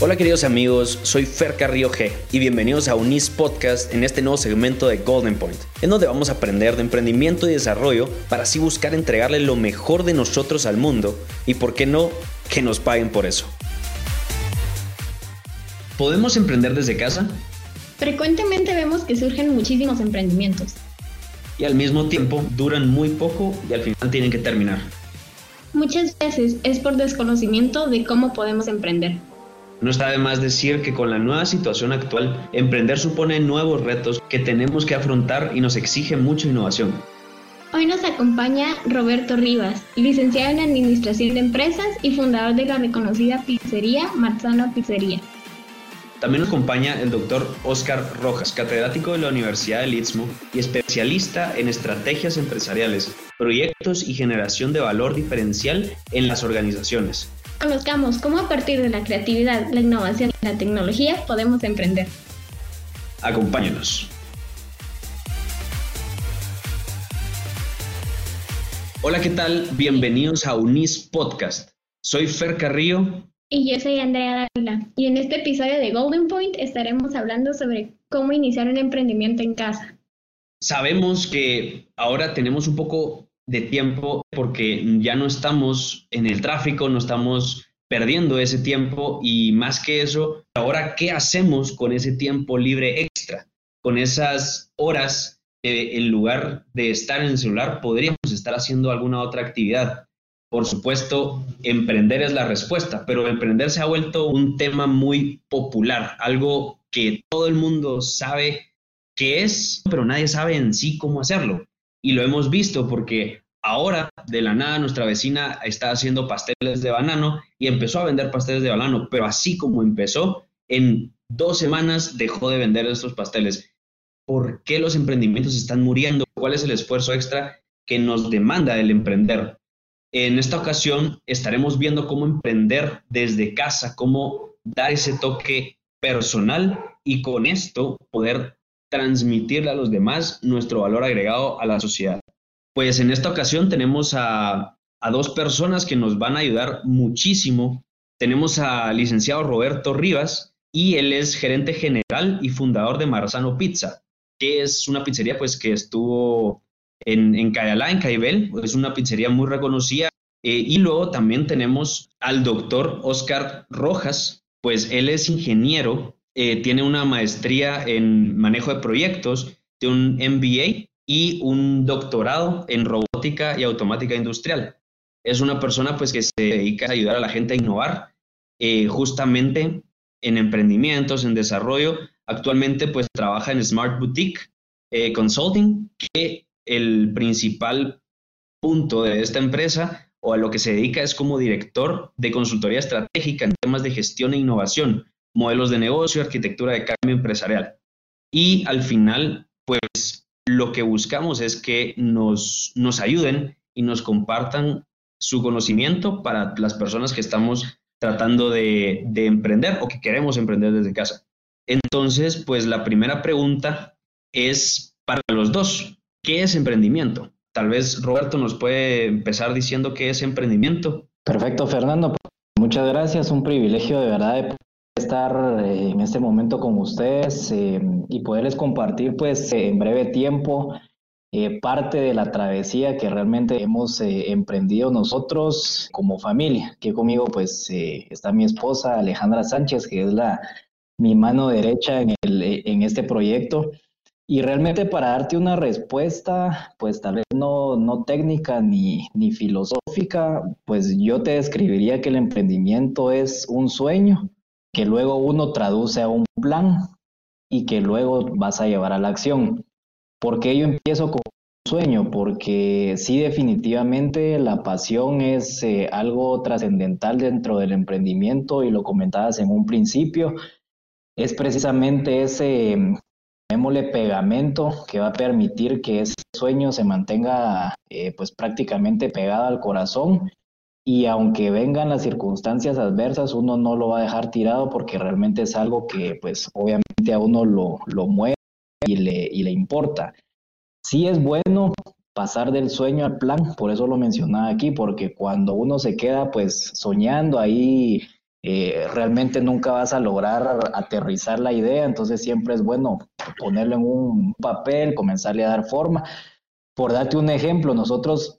Hola queridos amigos, soy Fer Carrillo G y bienvenidos a Unis Podcast en este nuevo segmento de Golden Point, en donde vamos a aprender de emprendimiento y desarrollo para así buscar entregarle lo mejor de nosotros al mundo y por qué no, que nos paguen por eso. ¿Podemos emprender desde casa? Frecuentemente vemos que surgen muchísimos emprendimientos. Y al mismo tiempo duran muy poco y al final tienen que terminar. Muchas veces es por desconocimiento de cómo podemos emprender. No está de más decir que con la nueva situación actual, emprender supone nuevos retos que tenemos que afrontar y nos exige mucha innovación. Hoy nos acompaña Roberto Rivas, licenciado en Administración de Empresas y fundador de la reconocida pizzería Marzano Pizzería. También nos acompaña el doctor Oscar Rojas, catedrático de la Universidad del Istmo y especialista en estrategias empresariales, proyectos y generación de valor diferencial en las organizaciones. Conozcamos cómo a partir de la creatividad, la innovación y la tecnología podemos emprender. Acompáñenos. Hola, ¿qué tal? Bienvenidos a Unis Podcast. Soy Fer Carrillo. Y yo soy Andrea Dávila. Y en este episodio de Golden Point estaremos hablando sobre cómo iniciar un emprendimiento en casa. Sabemos que ahora tenemos un poco de tiempo porque ya no estamos en el tráfico, no estamos perdiendo ese tiempo y más que eso, ahora, ¿qué hacemos con ese tiempo libre extra? Con esas horas, en lugar de estar en el celular, podríamos estar haciendo alguna otra actividad. Por supuesto, emprender es la respuesta, pero emprender se ha vuelto un tema muy popular, algo que todo el mundo sabe qué es, pero nadie sabe en sí cómo hacerlo. Y lo hemos visto porque ahora de la nada nuestra vecina está haciendo pasteles de banano y empezó a vender pasteles de banano, pero así como empezó, en dos semanas dejó de vender estos pasteles. ¿Por qué los emprendimientos están muriendo? ¿Cuál es el esfuerzo extra que nos demanda el emprender? En esta ocasión estaremos viendo cómo emprender desde casa, cómo dar ese toque personal y con esto poder transmitirle a los demás nuestro valor agregado a la sociedad. Pues en esta ocasión tenemos a, dos personas que nos van a ayudar muchísimo. Tenemos al licenciado Roberto Rivas y él es gerente general y fundador de Marzano Pizza, que es una pizzería pues que estuvo en, en Cayalá, en Caibel, es una pizzería muy reconocida. Eh, y luego también tenemos al doctor Oscar Rojas, pues él es ingeniero eh, tiene una maestría en manejo de proyectos, de un MBA y un doctorado en robótica y automática industrial. Es una persona pues que se dedica a ayudar a la gente a innovar eh, justamente en emprendimientos, en desarrollo. Actualmente pues trabaja en Smart Boutique eh, Consulting, que el principal punto de esta empresa o a lo que se dedica es como director de consultoría estratégica en temas de gestión e innovación modelos de negocio, arquitectura de cambio empresarial. Y al final, pues lo que buscamos es que nos, nos ayuden y nos compartan su conocimiento para las personas que estamos tratando de, de emprender o que queremos emprender desde casa. Entonces, pues la primera pregunta es para los dos, ¿qué es emprendimiento? Tal vez Roberto nos puede empezar diciendo qué es emprendimiento. Perfecto, Fernando. Muchas gracias. Un privilegio de verdad de estar eh, en este momento con ustedes eh, y poderles compartir pues en breve tiempo eh, parte de la travesía que realmente hemos emprendido nosotros como familia. Que conmigo pues está mi esposa Alejandra Sánchez, que es la mi mano derecha en, el, en este proyecto. Y realmente para darte una respuesta, pues tal vez no, no técnica ni, ni filosófica, pues yo te describiría que el emprendimiento es un sueño que luego uno traduce a un plan y que luego vas a llevar a la acción. ¿Por qué yo empiezo con un sueño? Porque sí, definitivamente la pasión es eh, algo trascendental dentro del emprendimiento y lo comentabas en un principio. Es precisamente ese, llamémosle pegamento, que va a permitir que ese sueño se mantenga eh, pues prácticamente pegado al corazón y aunque vengan las circunstancias adversas, uno no lo va a dejar tirado porque realmente es algo que pues obviamente a uno lo, lo mueve y le, y le importa. Sí es bueno pasar del sueño al plan, por eso lo mencionaba aquí, porque cuando uno se queda pues soñando ahí eh, realmente nunca vas a lograr aterrizar la idea, entonces siempre es bueno ponerlo en un papel, comenzarle a dar forma. Por darte un ejemplo, nosotros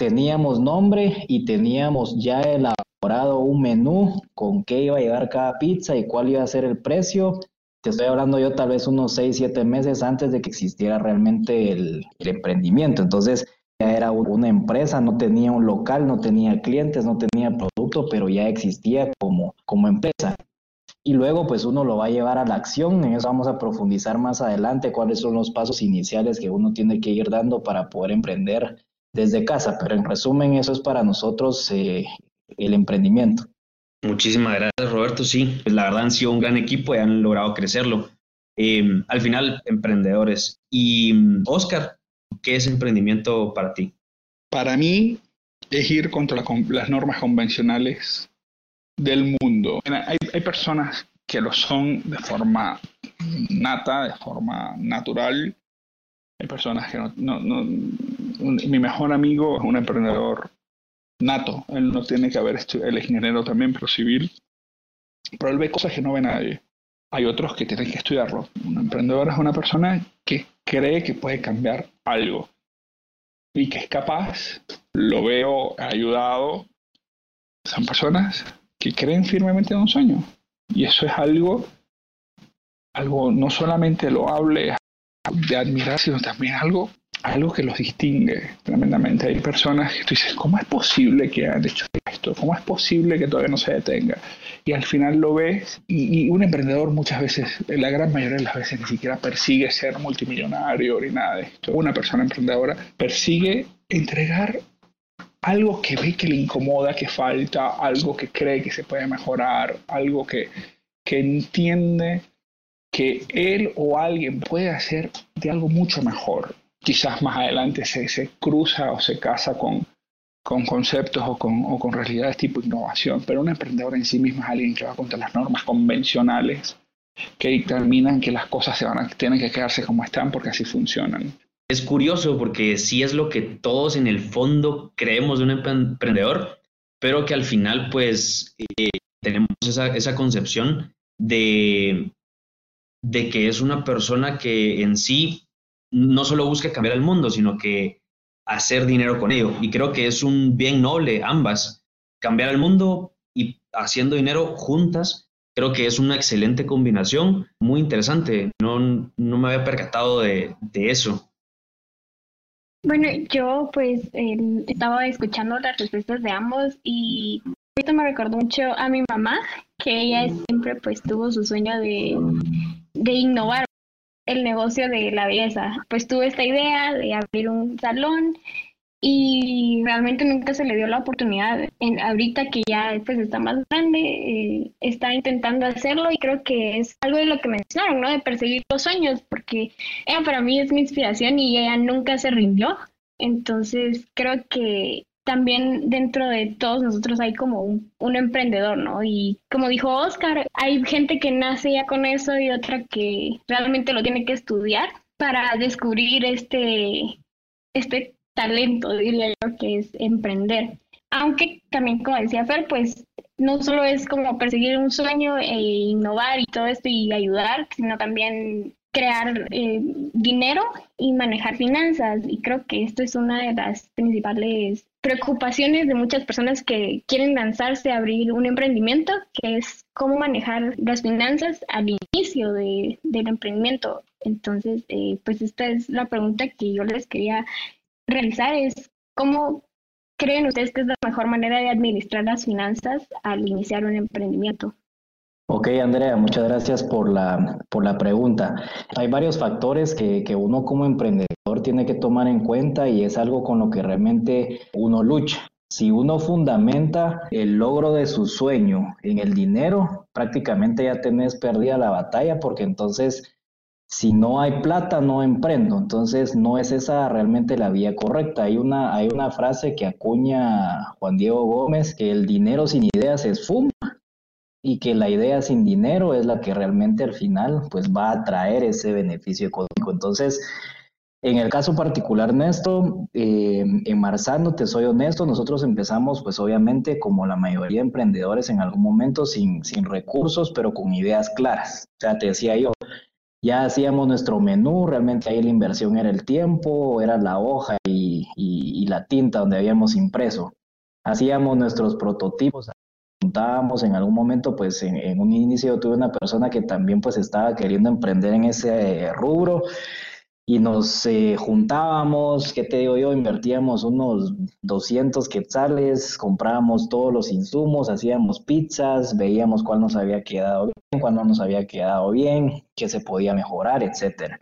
teníamos nombre y teníamos ya elaborado un menú con qué iba a llevar cada pizza y cuál iba a ser el precio. Te estoy hablando yo tal vez unos 6, 7 meses antes de que existiera realmente el, emprendimiento. Entonces, ya era una empresa, no tenía un local, no tenía clientes, no tenía producto, pero ya existía como, como empresa. Y luego pues uno lo va a llevar a la acción, en eso vamos a profundizar más adelante cuáles son los pasos iniciales que uno tiene que ir dando para poder emprender desde casa, pero en resumen eso es para nosotros eh, el emprendimiento. Muchísimas gracias Roberto, sí, pues la verdad han sido un gran equipo y han logrado crecerlo. Eh, al final, emprendedores. Y Oscar, ¿Qué es emprendimiento para ti? Para mí es ir contra las normas convencionales del mundo. Hay, hay personas que lo son de forma nata, de forma natural. Hay personas que no, no, no mi mejor amigo es un emprendedor nato. Él no tiene que haber él es ingeniero también, pero civil. Pero él ve cosas que no ve nadie. Hay otros que tienen que estudiarlo. Un emprendedor es una persona que cree que puede cambiar algo y que es capaz, lo veo ayudado, son personas que creen firmemente en un sueño. Y eso es algo, algo no solamente lo hable de admirar, sino también algo algo que los distingue tremendamente. Hay personas que tú dices, ¿cómo es posible que hayan hecho esto? ¿Cómo es posible que todavía no se detenga? Y al final lo ves y, un emprendedor muchas veces, la gran mayoría de las veces ni siquiera persigue ser multimillonario ni nada de esto. Una persona emprendedora persigue entregar algo que ve que le incomoda, que falta, algo que cree que se puede mejorar, algo que, que entiende que él o alguien puede hacer de algo mucho mejor quizás más adelante se, se cruza o se casa con, con conceptos o con, o con, realidades tipo innovación, pero un emprendedor en sí mismo es alguien que va contra las normas convencionales que determinan que las cosas se van a, tienen que quedarse como están porque así funcionan. Es curioso porque sí es lo que todos en el fondo creemos de un emprendedor, pero que al final pues eh, tenemos esa, esa concepción de, de que es una persona que en sí no solo busca cambiar el mundo, sino que hacer dinero con ello. Y creo que es un bien noble ambas. Cambiar el mundo y haciendo dinero juntas, creo que es una excelente combinación, muy interesante. No, no me había percatado de, eso. Bueno, yo pues estaba escuchando las respuestas de ambos y esto me recordó mucho a mi mamá, que ella siempre pues tuvo su sueño de, de innovar el negocio de la belleza. Pues tuve esta idea de abrir un salón y realmente nunca se le dio la oportunidad. En, ahorita que ya pues está más grande, eh, está intentando hacerlo y creo que es algo de lo que mencionaron, ¿no? De perseguir los sueños, porque ella para mí es mi inspiración y ella nunca se rindió. Entonces creo que también dentro de todos nosotros hay como un, emprendedor, ¿no? Y como dijo Oscar, hay gente que nace ya con eso y otra que realmente lo tiene que estudiar para descubrir este, este talento, diría yo, que es emprender. Aunque también, como decía Fer, pues no solo es como perseguir un sueño e innovar y todo esto y ayudar, sino también crear eh, dinero y manejar finanzas. Y creo que esto es una de las principales preocupaciones de muchas personas que quieren lanzarse a abrir un emprendimiento, que es cómo manejar las finanzas al inicio de, del emprendimiento. Entonces, eh, pues esta es la pregunta que yo les quería realizar, es cómo creen ustedes que es la mejor manera de administrar las finanzas al iniciar un emprendimiento. Ok, Andrea, muchas gracias por la, por la pregunta. Hay varios factores que, que, uno como emprendedor tiene que tomar en cuenta y es algo con lo que realmente uno lucha. Si uno fundamenta el logro de su sueño en el dinero, prácticamente ya tenés perdida la batalla porque entonces si no hay plata no emprendo. Entonces no es esa realmente la vía correcta. Hay una, hay una frase que acuña Juan Diego Gómez que el dinero sin ideas es fuma y que la idea sin dinero es la que realmente al final pues va a traer ese beneficio económico. Entonces, En el caso particular, Néstor, eh, en Marzano, te soy honesto, nosotros empezamos, pues obviamente, como la mayoría de emprendedores en algún momento, sin, sin recursos, pero con ideas claras. O sea, te decía yo, ya hacíamos nuestro menú, realmente ahí la inversión era el tiempo, era la hoja y, y, la tinta donde habíamos impreso. Hacíamos nuestros prototipos, juntábamos en algún momento, pues en, en un inicio tuve una persona que también pues estaba queriendo emprender en ese rubro y nos eh, juntábamos, ¿qué te digo yo? Invertíamos unos 200 quetzales, comprábamos todos los insumos, hacíamos pizzas, veíamos cuál nos había quedado bien, cuál no nos había quedado bien, qué se podía mejorar, etcétera.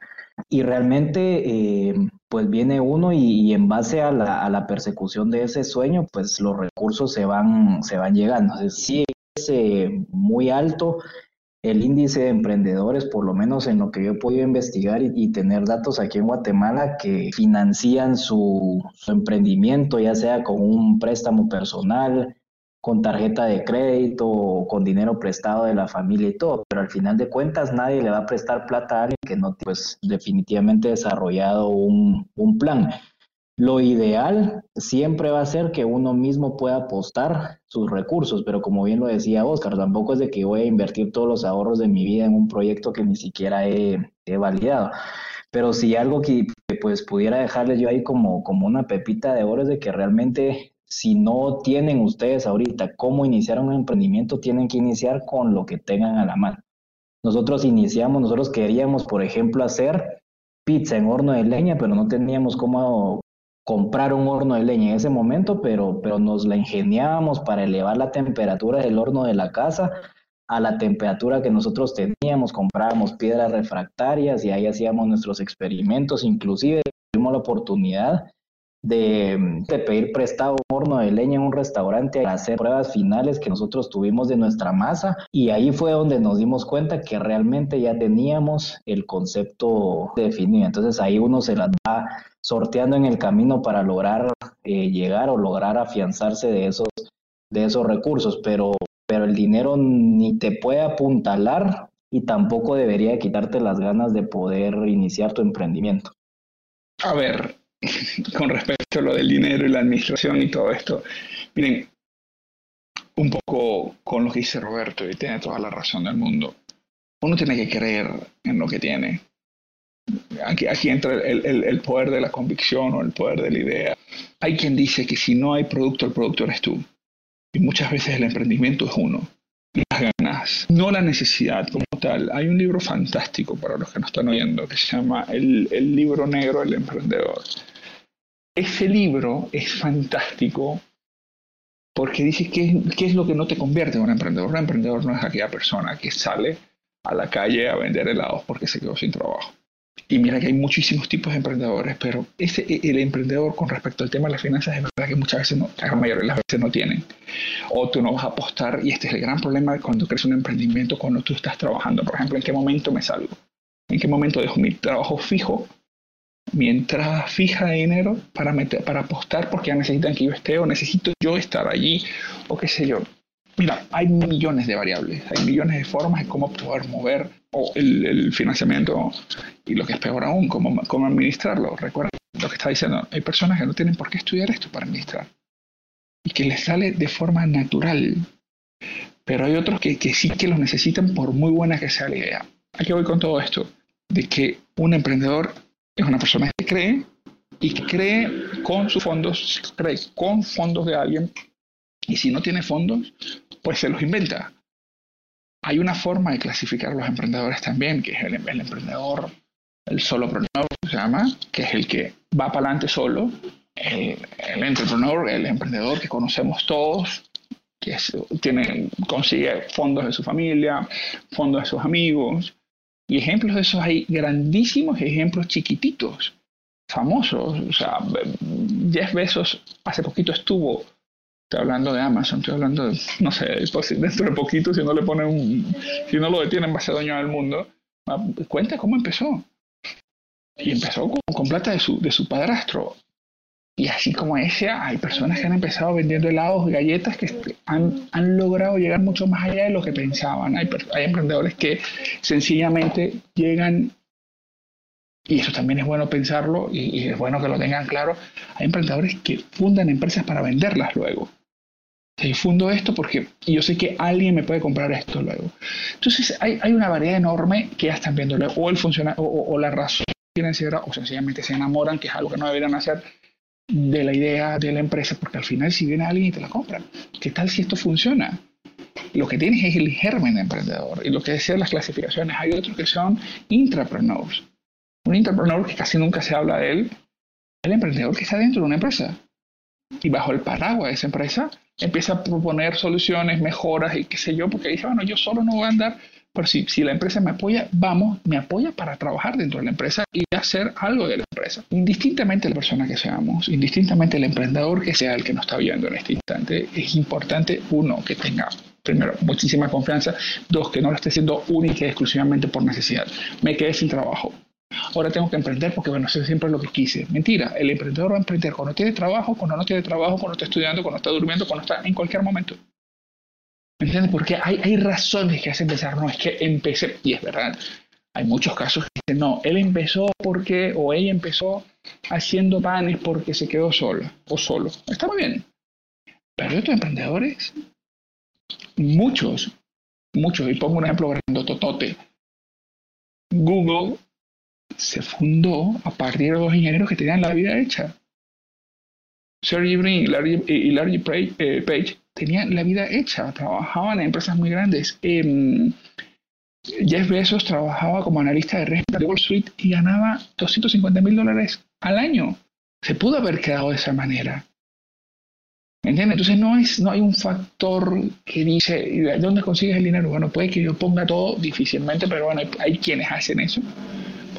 Y realmente, eh, pues viene uno y, en base a la, a la, persecución de ese sueño, pues los recursos se van, se van llegando. sí es eh, muy alto el índice de emprendedores, por lo menos en lo que yo he podido investigar y, tener datos aquí en Guatemala, que financian su, emprendimiento, ya sea con un préstamo personal, con tarjeta de crédito, con dinero prestado de la familia y todo, pero al final de cuentas nadie le va a prestar plata a alguien que no, pues definitivamente desarrollado un, un plan. Lo ideal siempre va a ser que uno mismo pueda apostar sus recursos, pero como bien lo decía Oscar, tampoco es de que voy a invertir todos los ahorros de mi vida en un proyecto que ni siquiera he, validado. Pero si algo que pues pudiera dejarles yo ahí como, como una pepita de oro es de que realmente si no tienen ustedes ahorita cómo iniciar un emprendimiento, tienen que iniciar con lo que tengan a la mano. Nosotros iniciamos, nosotros queríamos, por ejemplo, hacer pizza en horno de leña, pero no teníamos cómo, comprar un horno de leña en ese momento, pero, pero nos la ingeniábamos para elevar la temperatura del horno de la casa a la temperatura que nosotros teníamos, comprábamos piedras refractarias y ahí hacíamos nuestros experimentos, inclusive tuvimos la oportunidad de, pedir prestado horno de leña en un restaurante a hacer pruebas finales que nosotros tuvimos de nuestra masa y ahí fue donde nos dimos cuenta que realmente ya teníamos el concepto definido. Entonces ahí uno se la va sorteando en el camino para lograr eh, llegar o lograr afianzarse de esos, de esos recursos, pero, pero el dinero ni te puede apuntalar y tampoco debería quitarte las ganas de poder iniciar tu emprendimiento. A ver, con respecto a lo del dinero y la administración y todo esto. Miren, un poco con lo que dice Roberto, y tiene toda la razón del mundo. Uno tiene que creer en lo que tiene. Aquí, entra el, poder de la convicción o el poder de la idea. Hay quien dice que si no hay producto, el producto eres tú. Y muchas veces el emprendimiento es uno. Las ganas, no la necesidad como tal. Hay un libro fantástico para los que nos están oyendo que se llama el libro negro del emprendedor. Ese libro es fantástico porque dice qué, qué es lo que no te convierte en un emprendedor. Un emprendedor no es aquella persona que sale a la calle a vender helados porque se quedó sin trabajo. Y mira que hay muchísimos tipos de emprendedores, pero ese, el emprendedor con respecto al tema de las finanzas es verdad que muchas veces, no, la mayoría de las veces no tienen. O tú no vas a apostar, y este es el gran problema cuando crees un emprendimiento, cuando tú estás trabajando. Por ejemplo, ¿en qué momento me salgo? ¿En qué momento dejo mi trabajo fijo mi entrada fija dinero para, meter, para apostar porque ya necesitan que yo esté o necesito yo estar allí o qué sé yo. Mira, hay millones de variables, hay millones de formas de cómo poder mover o el, financiamiento y lo que es peor aún, cómo, cómo administrarlo. Recuerda lo que está diciendo, hay personas que no tienen por qué estudiar esto para administrar y que les sale de forma natural, pero hay otros que, que sí que lo necesitan por muy buena que sea la idea. Aquí voy con todo esto, de que un emprendedor es una persona que cree y que cree con sus fondos, cree con fondos de alguien y si no tiene fondos, pues se los inventa. Hay una forma de clasificar a los emprendedores también, que es el, emprendedor, el solopreneur se llama, que es el que va para adelante solo, el, el entrepreneur, el emprendedor que conocemos todos, que tiene, consigue fondos de su familia, fondos de sus amigos, y ejemplos de esos hay grandísimos ejemplos chiquititos, famosos. O sea, Jeff Bezos hace poquito estuvo, estoy hablando de Amazon, estoy hablando de, no sé, dentro de poquito, si no le ponen un, si no lo detienen va a ser dueño del mundo. Ah, cuenta cómo empezó. Y empezó con, con plata de su, de su padrastro. Y así como ese, hay personas que han empezado vendiendo helados y galletas que han, han logrado llegar mucho más allá de lo que pensaban. Hay, hay emprendedores que sencillamente llegan y eso también es bueno pensarlo y, es bueno que lo tengan claro, hay emprendedores que fundan empresas para venderlas luego. Yo fundo esto porque yo sé que alguien me puede comprar esto luego. Entonces hay, hay una variedad enorme que ya están viendo o el funciona, o, la razón financiera o sencillamente se enamoran, que es algo que no deberían hacer, de la idea de la empresa, porque al final si viene alguien y te la compra, ¿qué tal si esto funciona? Lo que tienes es el germen de emprendedor y lo que decían las clasificaciones, hay otros que son intrapreneurs. Un intrapreneur que casi nunca se habla de él, el emprendedor que está dentro de una empresa. Y bajo el paraguas de esa empresa empieza a proponer soluciones, mejoras y qué sé yo, porque dice, bueno, yo solo no voy a andar, pero si, si la empresa me apoya, vamos, me apoya para trabajar dentro de la empresa y hacer algo de la empresa. Indistintamente la persona que seamos, indistintamente el emprendedor que sea el que nos está viendo en este instante, es importante, uno, que tenga primero, muchísima confianza. Dos, que no lo esté haciendo única y exclusivamente por necesidad. Me quedé sin trabajo. Ahora tengo que emprender porque, bueno, eso siempre lo que quise. Mentira, el emprendedor va a emprender cuando tiene trabajo, cuando no tiene trabajo, cuando está estudiando, cuando está durmiendo, cuando está en cualquier momento. ¿Me entiendes? Porque hay, hay razones que hacen pensar, no, es que empecé, y es verdad, hay muchos casos que dicen, no, él empezó porque, o ella empezó haciendo panes porque se quedó sola o solo. Está muy bien. Pero hay otros emprendedores, muchos, muchos, y pongo un ejemplo totote. Google se fundó a partir de dos ingenieros que tenían la vida hecha. Sergey Brin y Larry, eh, Page tenían la vida hecha, trabajaban en empresas muy grandes. Em, Jeff Bezos trabajaba como analista de renta de Wall Street y ganaba 250 mil dólares al año. Se pudo haber quedado de esa manera. ¿Entiendes? Entonces no, es, no hay un factor que dice, ¿de dónde consigues el dinero? Bueno, puede que yo ponga todo difícilmente, pero bueno, hay quienes hacen eso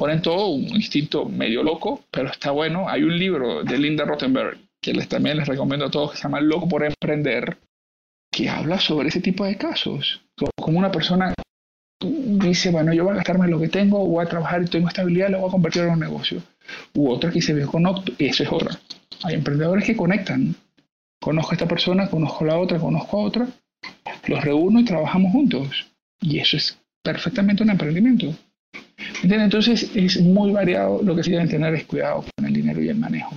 ponen todo un instinto medio loco, pero está bueno. Hay un libro de Linda Rottenberg que les, también les recomiendo a todos que se llama Loco por Emprender, que habla sobre ese tipo de casos. Como una persona dice, bueno, yo voy a gastarme lo que tengo, voy a trabajar y tengo estabilidad, lo voy a convertir en un negocio. U otra que se ve con y eso es otra. Hay emprendedores que conectan. Conozco a esta persona, conozco a la otra, conozco a otra, los reúno y trabajamos juntos. Y eso es perfectamente un emprendimiento. Entonces es muy variado, lo que sí deben tener es cuidado con el dinero y el manejo.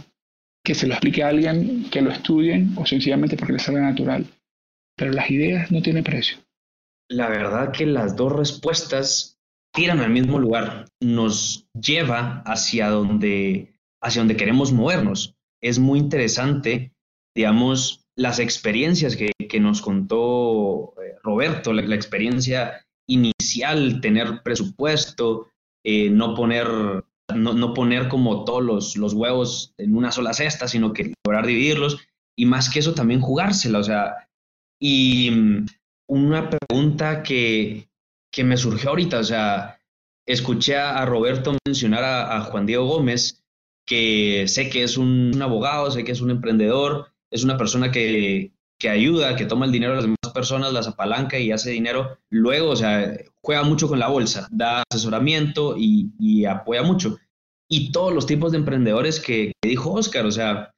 Que se lo explique a alguien, que lo estudien o sencillamente porque les salga natural. Pero las ideas no tienen precio. La verdad que las dos respuestas tiran al mismo lugar, nos lleva hacia donde, hacia donde queremos movernos. Es muy interesante, digamos, las experiencias que, que nos contó eh, Roberto, la experiencia inicial, tener presupuesto, eh, no poner no, poner como todos los, los, huevos en una sola cesta, sino que lograr dividirlos y más que eso también jugársela, o sea, y mm, una pregunta que, que me surgió ahorita, o sea, escuché a Roberto mencionar a, Juan Diego Gómez, que sé que es un, abogado, sé que es un emprendedor, es una persona que, que ayuda, que toma el dinero de las demás personas, las apalanca y hace dinero. Luego, o sea, juega mucho con la bolsa, da asesoramiento y, apoya mucho. Y todos los tipos de emprendedores que, dijo Oscar, o sea,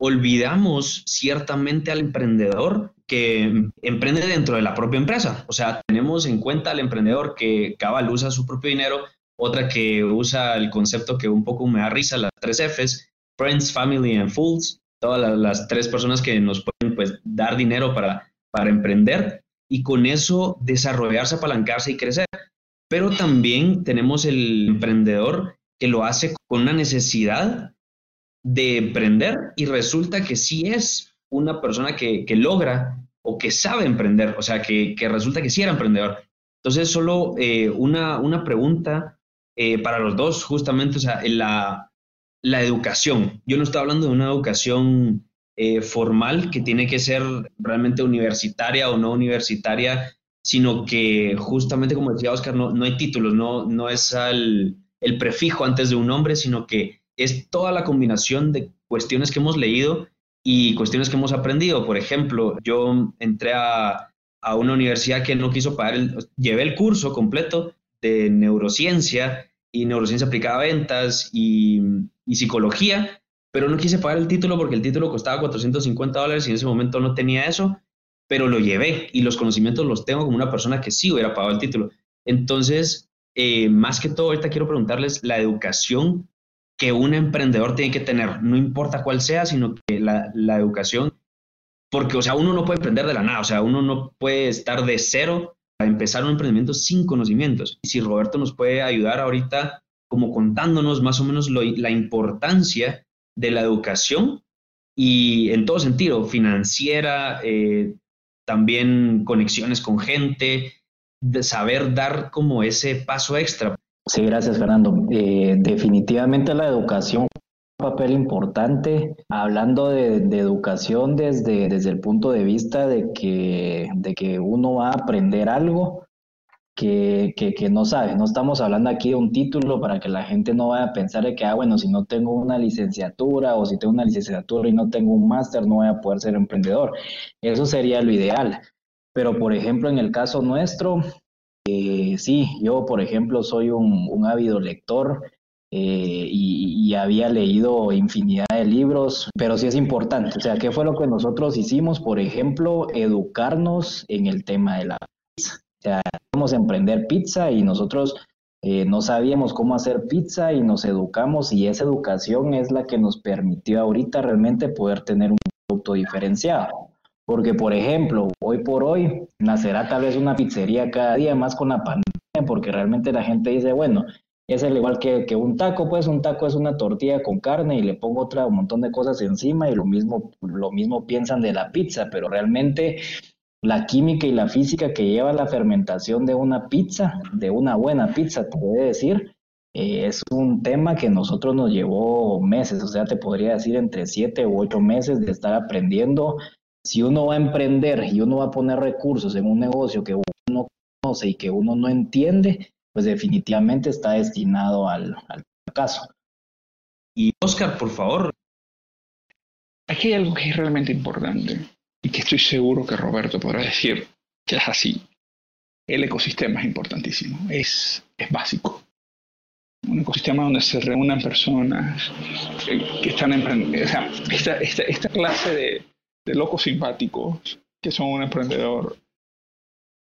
olvidamos ciertamente al emprendedor que emprende dentro de la propia empresa. O sea, tenemos en cuenta al emprendedor que cabal usa su propio dinero, otra que usa el concepto que un poco me da risa, las tres Fs, Friends, Family and Fools, todas las, tres personas que nos pueden pues, dar dinero para, para emprender y con eso desarrollarse, apalancarse y crecer. Pero también tenemos el emprendedor que lo hace con una necesidad de emprender y resulta que sí es una persona que, logra o que sabe emprender, o sea, que, resulta que sí era emprendedor. Entonces, solo eh, una, una, pregunta eh, para los dos, justamente, o sea, la, la educación. Yo no estoy hablando de una educación eh, formal que tiene que ser realmente universitaria o no universitaria, sino que justamente como decía Oscar, no, no hay títulos, no, no es el prefijo antes de un nombre, sino que es toda la combinación de cuestiones que hemos leído y cuestiones que hemos aprendido. Por ejemplo, yo entré a, a una universidad que no quiso pagar, el, llevé el curso completo de neurociencia y neurociencia aplicada a ventas y, y psicología, pero no quise pagar el título porque el título costaba 450 dólares y en ese momento no tenía eso, pero lo llevé y los conocimientos los tengo como una persona que sí hubiera pagado el título. Entonces, eh, más que todo, ahorita quiero preguntarles la educación que un emprendedor tiene que tener, no importa cuál sea, sino que la, la educación, porque, o sea, uno no puede emprender de la nada, o sea, uno no puede estar de cero a empezar un emprendimiento sin conocimientos. Y si Roberto nos puede ayudar ahorita como contándonos más o menos la importancia de la educación y en todo sentido, financiera, eh, también conexiones con gente, de saber dar como ese paso extra. Sí, gracias Fernando. Eh, definitivamente la educación un papel importante, hablando de, educación desde, desde el punto de vista de que, de que uno va a aprender algo que, que, no sabe. No estamos hablando aquí de un título para que la gente no vaya a pensar de que, ah, bueno, si no tengo una licenciatura o si tengo una licenciatura y no tengo un máster, no voy a poder ser emprendedor. Eso sería lo ideal. Pero, por ejemplo, en el caso nuestro, eh, sí, yo, por ejemplo, soy un, un ávido lector. Eh, y, había leído infinidad de libros, pero sí es importante. O sea, ¿qué fue lo que nosotros hicimos? Por ejemplo, educarnos en el tema de la pizza. O sea, vamos a emprender pizza y nosotros eh, no sabíamos cómo hacer pizza y nos educamos y esa educación es la que nos permitió ahorita realmente poder tener un producto diferenciado. Porque, por ejemplo, hoy por hoy nacerá tal vez una pizzería cada día más con la pandemia, porque realmente la gente dice, bueno, es el igual que, que, un taco, pues un taco es una tortilla con carne y le pongo otra un montón de cosas encima y lo mismo, lo mismo piensan de la pizza, pero realmente la química y la física que lleva la fermentación de una pizza, de una buena pizza, te voy a decir, eh, es un tema que nosotros nos llevó meses, o sea, te podría decir entre siete u ocho meses de estar aprendiendo. Si uno va a emprender y uno va a poner recursos en un negocio que uno no conoce y que uno no entiende, pues definitivamente está destinado al, al fracaso. Y Oscar, por favor. Aquí hay algo que es realmente importante y que estoy seguro que Roberto podrá decir que es así. El ecosistema es importantísimo, es, es básico. Un ecosistema donde se reúnan personas que, están emprendiendo. O sea, esta, esta, esta clase de, de, locos simpáticos que son un emprendedor,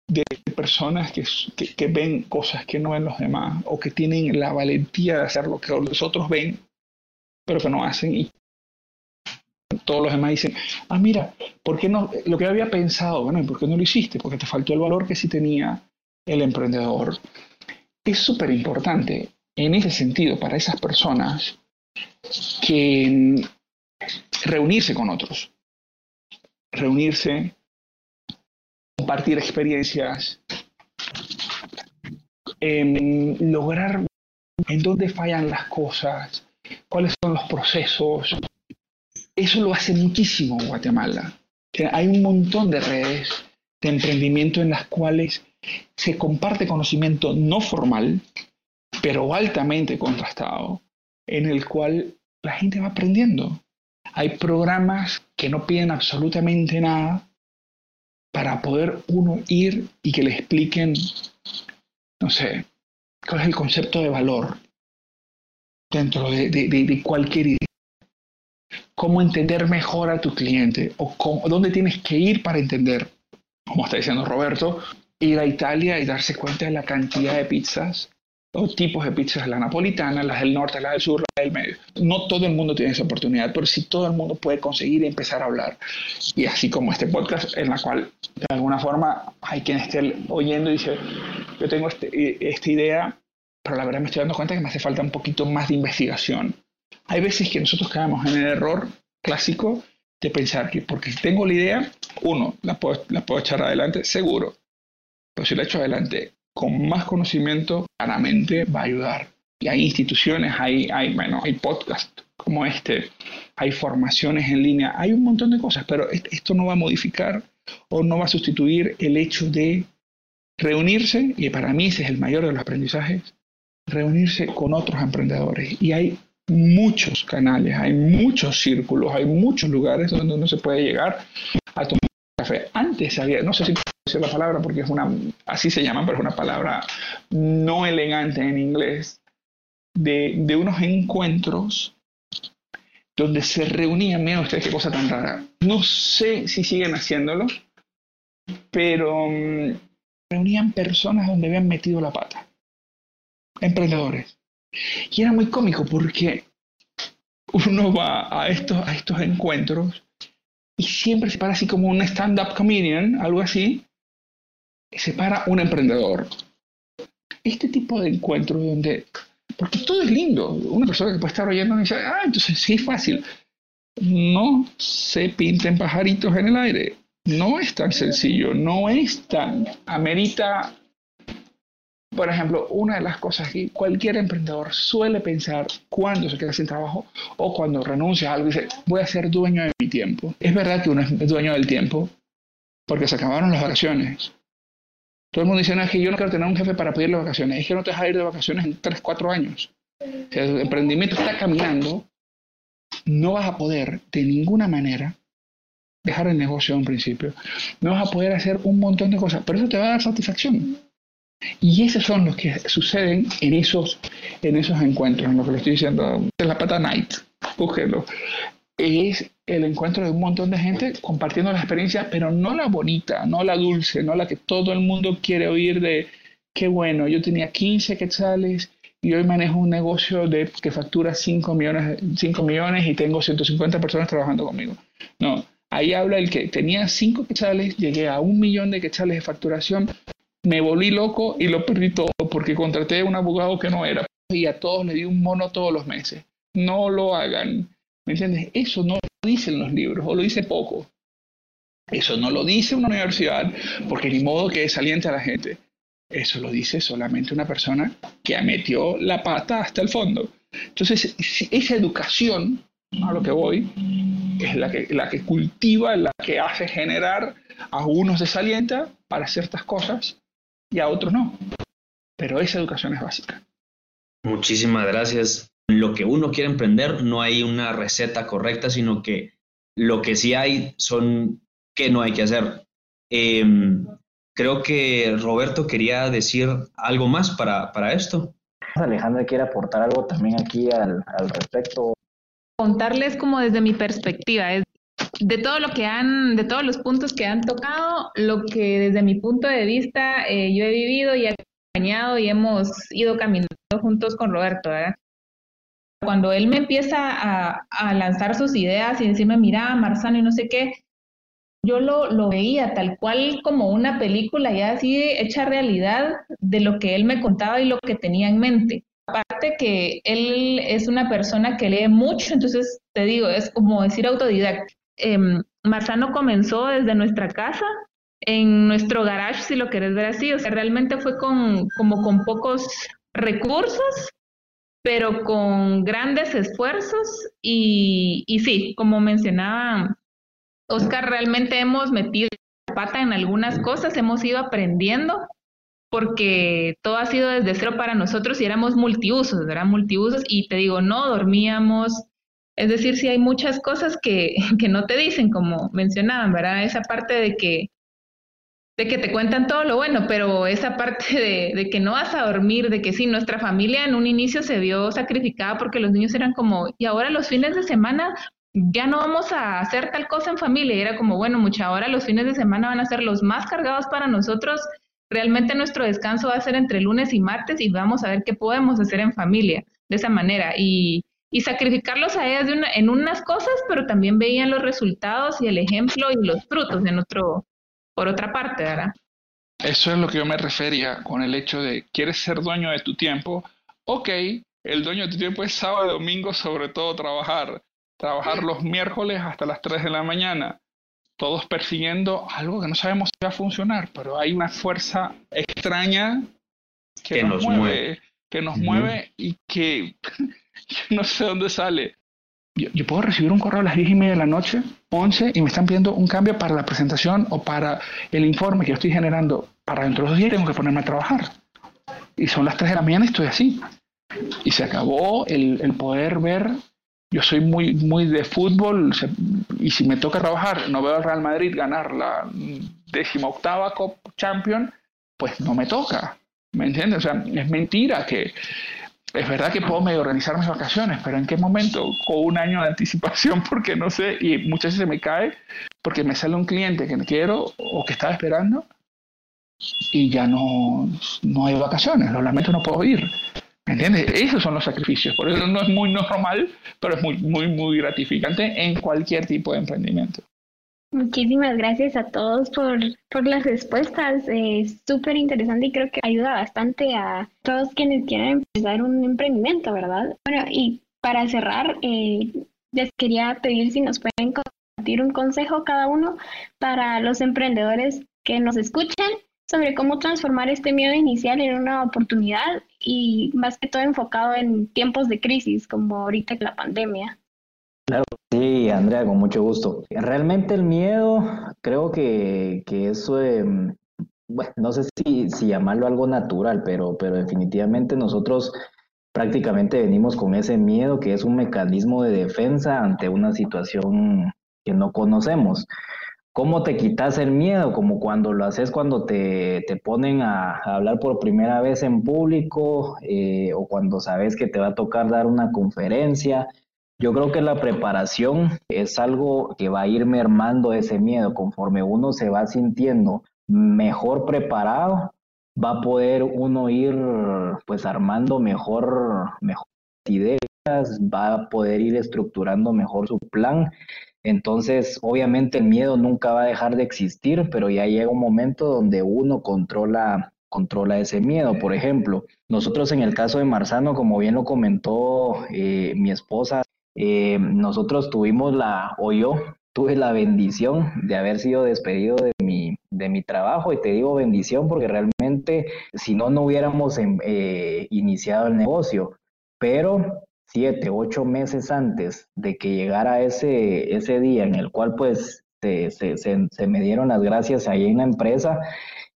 de personas que, que, que, ven cosas que no ven los demás o que tienen la valentía de hacer lo que los otros ven, pero que no hacen y todos los demás dicen, ah, mira, ¿por qué no? Lo que había pensado, bueno, ¿y por qué no lo hiciste? Porque te faltó el valor que sí tenía el emprendedor. Es súper importante en ese sentido para esas personas que reunirse con otros, reunirse, compartir experiencias, em, lograr en dónde fallan las cosas, cuáles son los procesos, eso lo hace muchísimo Guatemala. Hay un montón de redes de emprendimiento en las cuales se comparte conocimiento no formal, pero altamente contrastado, en el cual la gente va aprendiendo. Hay programas que no piden absolutamente nada para poder uno ir y que le expliquen, no sé, cuál es el concepto de valor dentro de, de cualquier idea. Cómo entender mejor a tu cliente o dónde tienes que ir para entender, como está diciendo Roberto, ir a Italia y darse cuenta de la cantidad de pizzas o tipos de pizzas, la napolitana, las del norte, las del sur, las del medio. No todo el mundo tiene esa oportunidad, pero sí todo el mundo puede conseguir empezar a hablar. Y así como este podcast, en la cual de alguna forma hay quien esté oyendo y dice, yo tengo este, esta idea, pero la verdad me estoy dando cuenta que me hace falta un poquito más de investigación. Hay veces que nosotros caemos en el error clásico de pensar que porque tengo la idea, uno, la puedo, la puedo echar adelante, seguro. Pero si la echo adelante con más conocimiento, claramente va a ayudar. Y hay instituciones, hay, hay, bueno, hay podcasts como este, hay formaciones en línea, hay un montón de cosas, pero esto no va a modificar o no va a sustituir el hecho de reunirse, y para mí ese es el mayor de los aprendizajes, reunirse con otros emprendedores. Y hay muchos canales, hay muchos círculos, hay muchos lugares donde uno se puede llegar a tomar café. Antes había, no sé si decir la palabra porque es una, así se llama, pero es una palabra no elegante en inglés, de, de unos encuentros donde se reunían, miren ustedes qué cosa tan rara. No sé si siguen haciéndolo, pero um, reunían personas donde habían metido la pata. emprendedores. Y era muy cómico porque uno va a estos, a estos encuentros y siempre se para así como un stand-up comedian, algo así, se para un emprendedor. Este tipo de encuentros donde, porque todo es lindo, una persona que puede estar oyendo y dice, ah, entonces sí es fácil. No se pinten pajaritos en el aire. No es tan sencillo, no es tan, amerita por ejemplo, una de las cosas que cualquier emprendedor suele pensar cuando se queda sin trabajo o cuando renuncia a algo y dice, voy a ser dueño de mi tiempo. Es verdad que uno es dueño del tiempo porque se acabaron las vacaciones. Todo el mundo dice, no, es que yo no quiero tener un jefe para pedirle vacaciones, es que no te vas a ir de vacaciones en 3, 4 años. Si el emprendimiento está caminando, no vas a poder de ninguna manera dejar el negocio en principio. No vas a poder hacer un montón de cosas, pero eso te va a dar satisfacción. Y esos son los que suceden en esos, en esos encuentros, en lo que le estoy diciendo, de la pata night, búsquenlo. Es el encuentro de un montón de gente compartiendo la experiencia, pero no la bonita, no la dulce, no la que todo el mundo quiere oír de qué bueno, yo tenía 15 quetzales y hoy manejo un negocio de, que factura 5 millones, 5 millones y tengo 150 personas trabajando conmigo. No, ahí habla el que tenía 5 quetzales, llegué a un millón de quetzales de facturación, me volví loco y lo perdí todo porque contraté a un abogado que no era y a todos le di un mono todos los meses. No lo hagan. ¿Me entiendes? Eso no lo dicen los libros o lo dice poco. Eso no lo dice una universidad porque ni modo que saliente a la gente. Eso lo dice solamente una persona que metió la pata hasta el fondo. Entonces, esa educación, a lo que voy, es la que, la que cultiva, la que hace generar a unos desalienta para ciertas cosas y a otros no. Pero esa educación es básica. Muchísimas gracias. Lo que uno quiere emprender no hay una receta correcta, sino que lo que sí hay son qué no hay que hacer. Em, creo que Roberto quería decir algo más para, para esto. Alejandra quiere aportar algo también aquí al, al respecto. Contarles como desde mi perspectiva, es de todo lo que han, de todos los puntos que han tocado, lo que desde mi punto de vista eh, yo he vivido y he acompañado y hemos ido caminando juntos con Roberto, ¿verdad? Cuando él me empieza a, a lanzar sus ideas y decirme, mira, Marzano y no sé qué, yo lo, lo, veía tal cual como una película ya así hecha realidad de lo que él me contaba y lo que tenía en mente. Aparte que él es una persona que lee mucho, entonces te digo, es como decir autodidacta eh, Marzano comenzó desde nuestra casa, en nuestro garage, si lo querés ver así. O sea, realmente fue con, como con pocos recursos, pero con grandes esfuerzos. Y, y sí, como mencionaba Oscar, realmente hemos metido la pata en algunas cosas, hemos ido aprendiendo porque todo ha sido desde cero para nosotros y éramos multiusos, ¿verdad? Multiusos y te digo, no dormíamos, es decir, si hay muchas cosas que, que no te dicen, como mencionaban, ¿verdad? Esa parte de que, de que te cuentan todo lo bueno, pero esa parte de, de, que no vas a dormir, de que sí, nuestra familia en un inicio se vio sacrificada porque los niños eran como, y ahora los fines de semana ya no vamos a hacer tal cosa en familia. Y era como, bueno, mucha, ahora los fines de semana van a ser los más cargados para nosotros. Realmente nuestro descanso va a ser entre lunes y martes y vamos a ver qué podemos hacer en familia de esa manera. Y, y sacrificarlos a ellas de una, en unas cosas, pero también veían los resultados y el ejemplo y los frutos en otro, por otra parte, ¿verdad? Eso es lo que yo me refería con el hecho de, ¿quieres ser dueño de tu tiempo? Ok, el dueño de tu tiempo es sábado y domingo, sobre todo trabajar. Trabajar los miércoles hasta las 3 de la mañana. Todos persiguiendo algo que no sabemos si va a funcionar, pero hay una fuerza extraña que, nos, mueve, que nos mueve y que no sé dónde sale. Yo, puedo recibir un correo a las 10 y media de la noche, 11, y me están pidiendo un cambio para la presentación o para el informe que yo estoy generando. Para dentro de dos días tengo que ponerme a trabajar. Y son las 3 de la mañana y estoy así. Y se acabó el, el poder ver. Yo soy muy, muy de fútbol y si me toca trabajar, no veo al Real Madrid ganar la decimoctava Cup Champion, pues no me toca. ¿Me entiendes? O sea, es mentira que es verdad que puedo medio organizar mis vacaciones, pero ¿en qué momento? Con un año de anticipación, porque no sé, y muchas veces me cae porque me sale un cliente que quiero o que estaba esperando y ya no, no hay vacaciones, lo lamento, no puedo ir. ¿Entiendes? Esos son los sacrificios. Por eso no es muy normal, pero es muy, muy, muy gratificante en cualquier tipo de emprendimiento. Muchísimas gracias a todos por, por las respuestas. Es súper interesante y creo que ayuda bastante a todos quienes quieren empezar un emprendimiento, ¿verdad? Bueno, y para cerrar, eh, les quería pedir si nos pueden compartir un consejo cada uno para los emprendedores que nos escuchan sobre cómo transformar este miedo inicial en una oportunidad y más que todo enfocado en tiempos de crisis como ahorita la pandemia. Andrea, con mucho gusto. Realmente el miedo, creo que, que eso, em, bueno, no sé si, si llamarlo algo natural, pero, pero definitivamente nosotros prácticamente venimos con ese miedo que es un mecanismo de defensa ante una situación que no conocemos. ¿Cómo te quitas el miedo? Como cuando lo haces cuando te, te ponen a, hablar por primera vez en público eh, o cuando sabes que te va a tocar dar una conferencia. Yo creo que la preparación es algo que va a ir mermando ese miedo conforme uno se va sintiendo mejor preparado, va a poder uno ir pues armando mejor, ideas, va a poder ir estructurando mejor su plan entonces, obviamente el miedo nunca va a dejar de existir, pero ya llega un momento donde uno controla, controla ese miedo. Por ejemplo, nosotros en el caso de Marzano, como bien lo comentó eh, mi esposa, eh, nosotros tuvimos la, o yo tuve la bendición de haber sido despedido de mi, de mi trabajo, y te digo bendición porque realmente si no, no hubiéramos em, eh, iniciado el negocio. Pero siete, ocho meses antes de que llegara ese, ese día en el cual pues se, se, se, me dieron las gracias ahí en la empresa,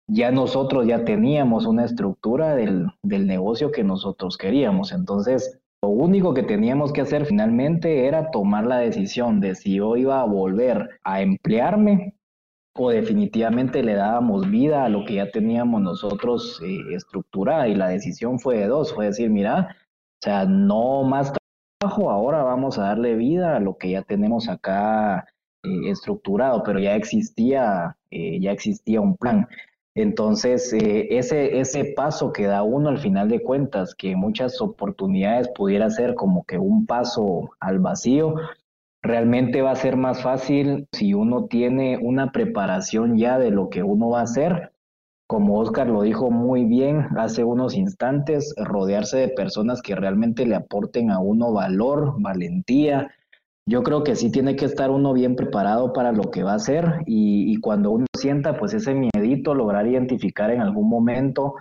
ya nosotros ya teníamos una estructura del, del negocio que nosotros queríamos. Entonces, lo único que teníamos que hacer finalmente era tomar la decisión de si yo iba a volver a emplearme o definitivamente le dábamos vida a lo que ya teníamos nosotros eh, estructurada. Y la decisión fue de dos, fue decir, mira, o sea, no más trabajo, ahora vamos a darle vida a lo que ya tenemos acá eh, estructurado, pero ya existía, eh, ya existía un plan. Entonces, eh, ese, ese paso que da uno al final de cuentas, que muchas oportunidades pudiera ser como que un paso al vacío, realmente va a ser más fácil si uno tiene una preparación ya de lo que uno va a hacer como Oscar lo dijo muy bien hace unos instantes, rodearse de personas que realmente le aporten a uno valor, valentía. Yo creo que sí tiene que estar uno bien preparado para lo que va a hacer y, cuando uno sienta pues ese miedito, lograr identificar en algún momento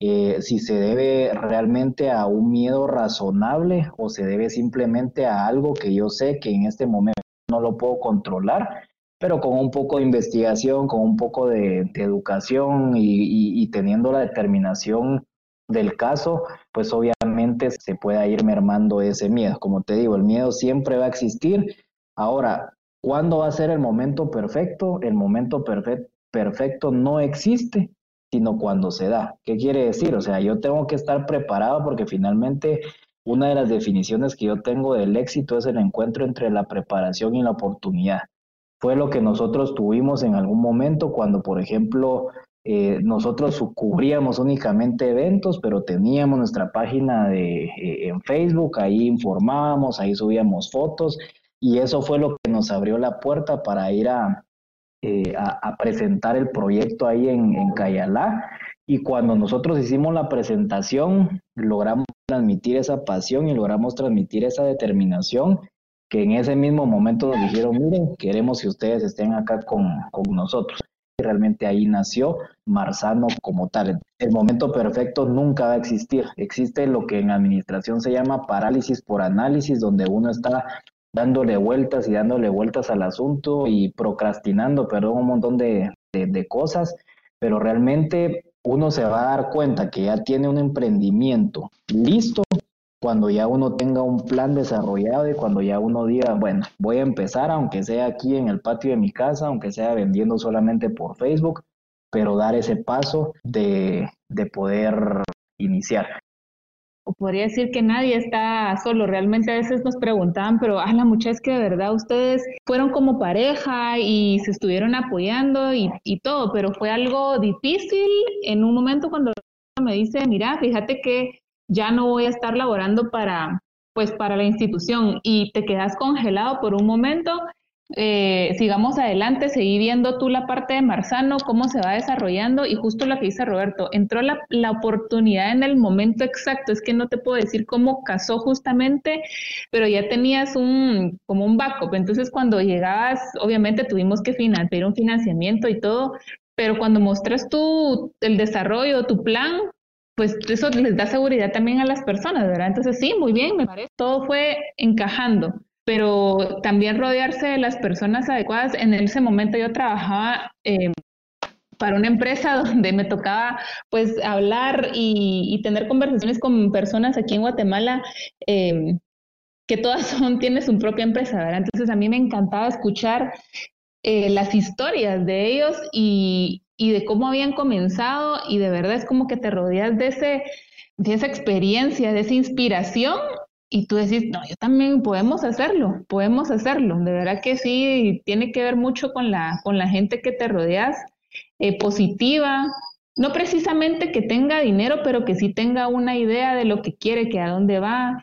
eh, si se debe realmente a un miedo razonable o se debe simplemente a algo que yo sé que en este momento no lo puedo controlar pero con un poco de investigación, con un poco de, educación y, teniendo la determinación del caso, pues obviamente se puede ir mermando ese miedo. Como te digo, el miedo siempre va a existir. Ahora, ¿cuándo va a ser el momento perfecto? El momento perfecto no existe, sino cuando se da. ¿Qué quiere decir? O sea, yo tengo que estar preparado porque finalmente una de las definiciones que yo tengo del éxito es el encuentro entre la preparación y la oportunidad fue lo que nosotros tuvimos en algún momento cuando, por ejemplo, eh, nosotros cubríamos únicamente eventos, pero teníamos nuestra página de, eh, en Facebook, ahí informábamos, ahí subíamos fotos y eso fue lo que nos abrió la puerta para ir a, eh, a, presentar el proyecto ahí en, en Cayalá. Y cuando nosotros hicimos la presentación, logramos transmitir esa pasión y logramos transmitir esa determinación que en ese mismo momento nos dijeron, miren, queremos que ustedes estén acá con, nosotros. Realmente ahí nació Marzano como tal. El momento perfecto nunca va a existir. Existe lo que en administración se llama parálisis por análisis, donde uno está dándole vueltas y dándole vueltas al asunto y procrastinando, perdón, un montón de, de cosas, pero realmente uno se va a dar cuenta que ya tiene un emprendimiento listo cuando ya uno tenga un plan desarrollado y cuando ya uno diga, bueno, voy a empezar, aunque sea aquí en el patio de mi casa, aunque sea vendiendo solamente por Facebook, pero dar ese paso de, de poder iniciar. Podría decir que nadie está solo. Realmente a veces nos preguntaban, pero a la muchacha es que de verdad ustedes fueron como pareja y se estuvieron apoyando y, y todo, pero fue algo difícil en un momento cuando me dice, mira, fíjate que ya no voy a estar laborando para, pues, para la institución y te quedas congelado por un momento eh, sigamos adelante, seguí viendo tú la parte de Marzano, cómo se va desarrollando y justo lo que dice Roberto, entró la, la, oportunidad en el momento exacto, es que no te puedo decir cómo casó justamente, pero ya tenías un, como un backup, entonces cuando llegabas, obviamente tuvimos que pedir un financiamiento y todo, pero cuando mostras tú el desarrollo, tu plan, pues eso les da seguridad también a las personas, ¿verdad? Entonces sí, muy bien, me parece, todo fue encajando pero también rodearse de las personas adecuadas. En ese momento yo trabajaba eh, para una empresa donde me tocaba pues hablar y, tener conversaciones con personas aquí en Guatemala eh, que todas son, tienen su propia empresa, ¿verdad? Entonces a mí me encantaba escuchar eh, las historias de ellos y, y, de cómo habían comenzado y de verdad es como que te rodeas de, ese, de esa experiencia, de esa inspiración y tú decís, no, yo también podemos hacerlo, podemos hacerlo. De verdad que sí, tiene que ver mucho con la, con la gente que te rodeas, eh, positiva, no precisamente que tenga dinero, pero que sí tenga una idea de lo que quiere, que a dónde va.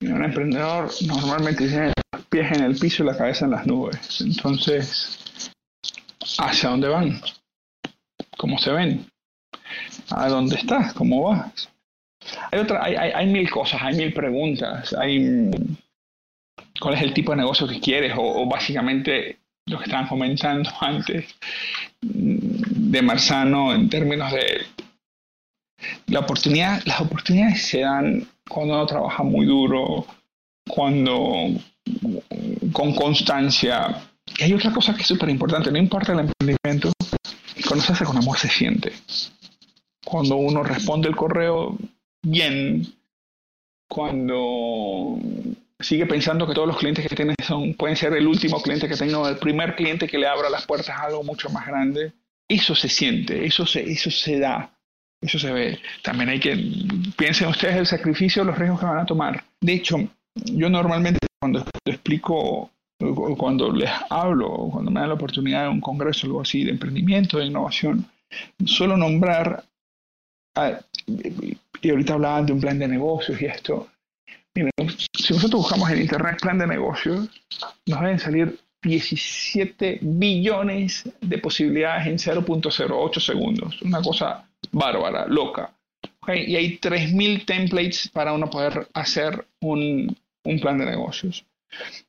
Un emprendedor normalmente tiene los pies en el piso y la cabeza en las nubes. Entonces, ¿hacia dónde van? ¿Cómo se ven? ¿A dónde estás? ¿Cómo vas? Hay, otra, hay, hay, mil cosas, hay mil preguntas, hay cuál es el tipo de negocio que quieres o, básicamente lo que estaban comentando antes de Marzano en términos de la oportunidad, las oportunidades se dan cuando uno trabaja muy duro, cuando con constancia. Y hay otra cosa que es súper importante, no importa el emprendimiento, cuando se hace con amor se siente. Cuando uno responde el correo bien cuando sigue pensando que todos los clientes que tiene son, pueden ser el último cliente que tenga o el primer cliente que le abra las puertas a algo mucho más grande. Eso se siente, eso se, eso se da, eso se ve. También hay que, piensen ustedes el sacrificio, los riesgos que van a tomar. De hecho, yo normalmente cuando explico, cuando les hablo, cuando me dan la oportunidad de un congreso, algo así, de emprendimiento, de innovación, suelo nombrar y ahorita hablaban de un plan de negocios y esto. Miren, si nosotros buscamos en Internet plan de negocios, nos deben salir 17 billones de posibilidades en 0.08 segundos. Una cosa bárbara, loca. Y hay 3.000 templates para uno poder hacer un, un, plan de negocios.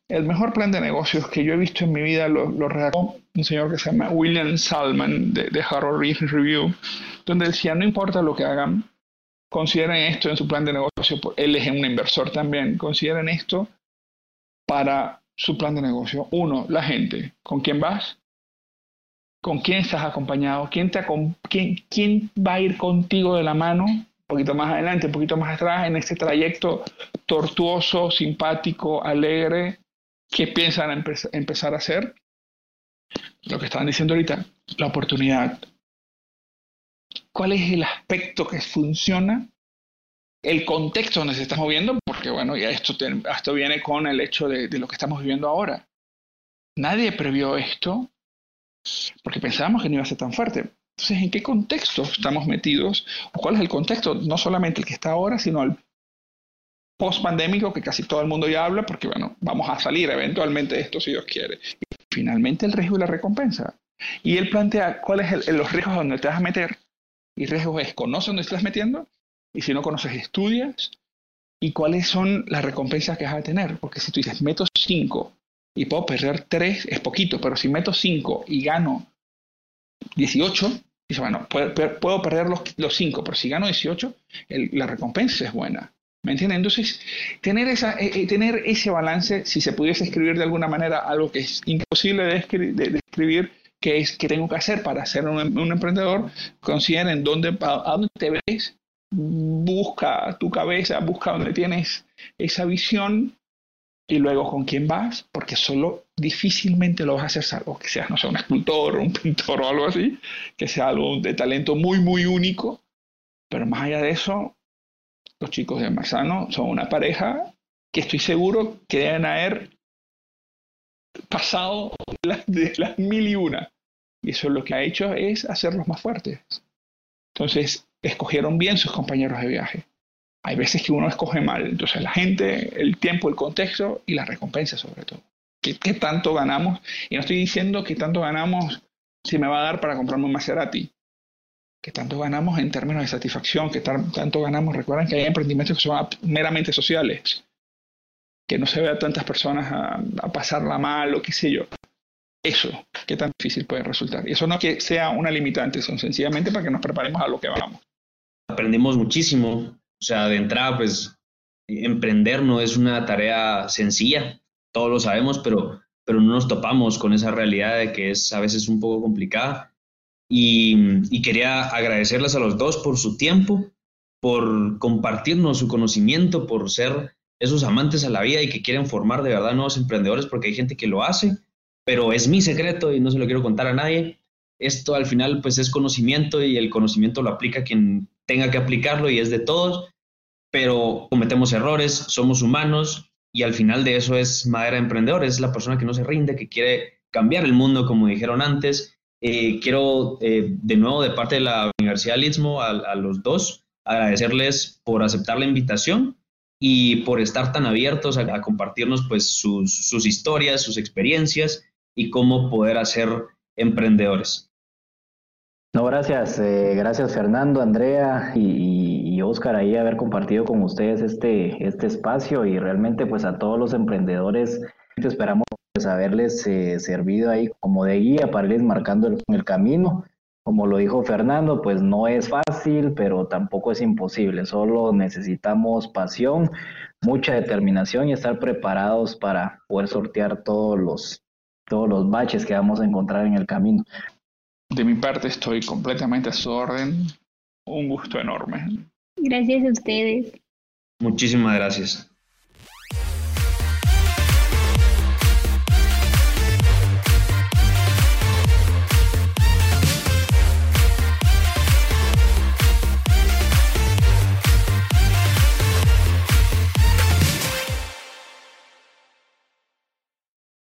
El mejor plan de negocios que yo he visto en mi vida lo, lo redactó un señor que se llama William Salman de, de Harvard Business Review, donde decía, no importa lo que hagan, consideren esto en su plan de negocio, él es un inversor también, consideren esto para su plan de negocio. Uno, la gente, ¿con quién vas? ¿Con quién estás acompañado? ¿Quién, te, quién, quién va a ir contigo de la mano? Poquito más adelante, un poquito más atrás, en este trayecto tortuoso, simpático, alegre, ¿qué piensan empezar a hacer? Lo que estaban diciendo ahorita, la oportunidad, cuál es el aspecto que funciona, el contexto donde se está moviendo, porque bueno, ya esto, esto viene con el hecho de, de, lo que estamos viviendo ahora. Nadie previó esto porque pensábamos que no iba a ser tan fuerte. Entonces, ¿en qué contexto estamos metidos? ¿O cuál es el contexto? No solamente el que está ahora, sino el post-pandémico que casi todo el mundo ya habla, porque bueno, vamos a salir eventualmente de esto si Dios quiere. Y finalmente el riesgo y la recompensa. Y él plantea cuáles son los riesgos donde te vas a meter y riesgos es conoce dónde estás metiendo y si no conoces estudias y cuáles son las recompensas que vas a tener. Porque si tú dices meto 5 y puedo perder 3 es poquito, pero si meto 5 y gano 18, dices, bueno, puedo, perder los 5, pero si gano 18, la recompensa es buena. ¿Me entiendes? Entonces, tener, esa, eh, eh, tener ese balance, si se pudiese escribir de alguna manera algo que es imposible de, de escribir, qué es que tengo que hacer para ser un, emprendedor, consideren dónde, a dónde te ves, busca tu cabeza, busca dónde tienes esa visión y luego con quién vas, porque solo difícilmente lo vas a hacer salvo que seas, no sé, un escultor, un pintor o algo así, que sea algo de talento muy, muy único. Pero más allá de eso, los chicos de Marzano son una pareja que estoy seguro que deben haber pasado de las mil y una. Y eso lo que ha hecho es hacerlos más fuertes. Entonces, escogieron bien sus compañeros de viaje. Hay veces que uno escoge mal. Entonces la gente, el tiempo, el contexto y la recompensa sobre todo. ¿Qué, ¿Qué, tanto ganamos? Y no estoy diciendo que tanto ganamos si me va a dar para comprarme un Maserati. Que tanto ganamos en términos de satisfacción, que tanto ganamos. Recuerden que hay emprendimientos que son meramente sociales. Que no se vea tantas personas a, a pasarla mal o qué sé yo. Eso, qué tan difícil puede resultar. Y eso no que sea una limitante, son sencillamente para que nos preparemos a lo que vamos. Aprendimos muchísimo o sea, de entrada, pues emprender no es una tarea sencilla, todos lo sabemos, pero, pero no nos topamos con esa realidad de que es a veces un poco complicada. Y, quería agradecerles a los dos por su tiempo, por compartirnos su conocimiento, por ser esos amantes a la vida y que quieren formar de verdad nuevos emprendedores, porque hay gente que lo hace, pero es mi secreto y no se lo quiero contar a nadie. Esto al final pues es conocimiento y el conocimiento lo aplica quien tenga que aplicarlo y es de todos pero cometemos errores, somos humanos y al final de eso es madera de emprendedor, es la persona que no se rinde, que quiere cambiar el mundo, como dijeron antes. Eh, quiero eh, de nuevo de parte de la Universidad del Istmo a, los dos agradecerles por aceptar la invitación y por estar tan abiertos a, compartirnos pues sus, sus, historias, sus experiencias y cómo poder hacer emprendedores. No, gracias, eh, gracias Fernando, Andrea y, y, Oscar ahí haber compartido con ustedes este, este espacio y realmente pues a todos los emprendedores esperamos pues, haberles eh, servido ahí como de guía para irles marcando el, el camino. Como lo dijo Fernando, pues no es fácil, pero tampoco es imposible. Solo necesitamos pasión, mucha determinación y estar preparados para poder sortear todos los, todos los baches que vamos a encontrar en el camino. De mi parte estoy completamente a su orden. Un gusto enorme. Gracias a ustedes. Muchísimas gracias.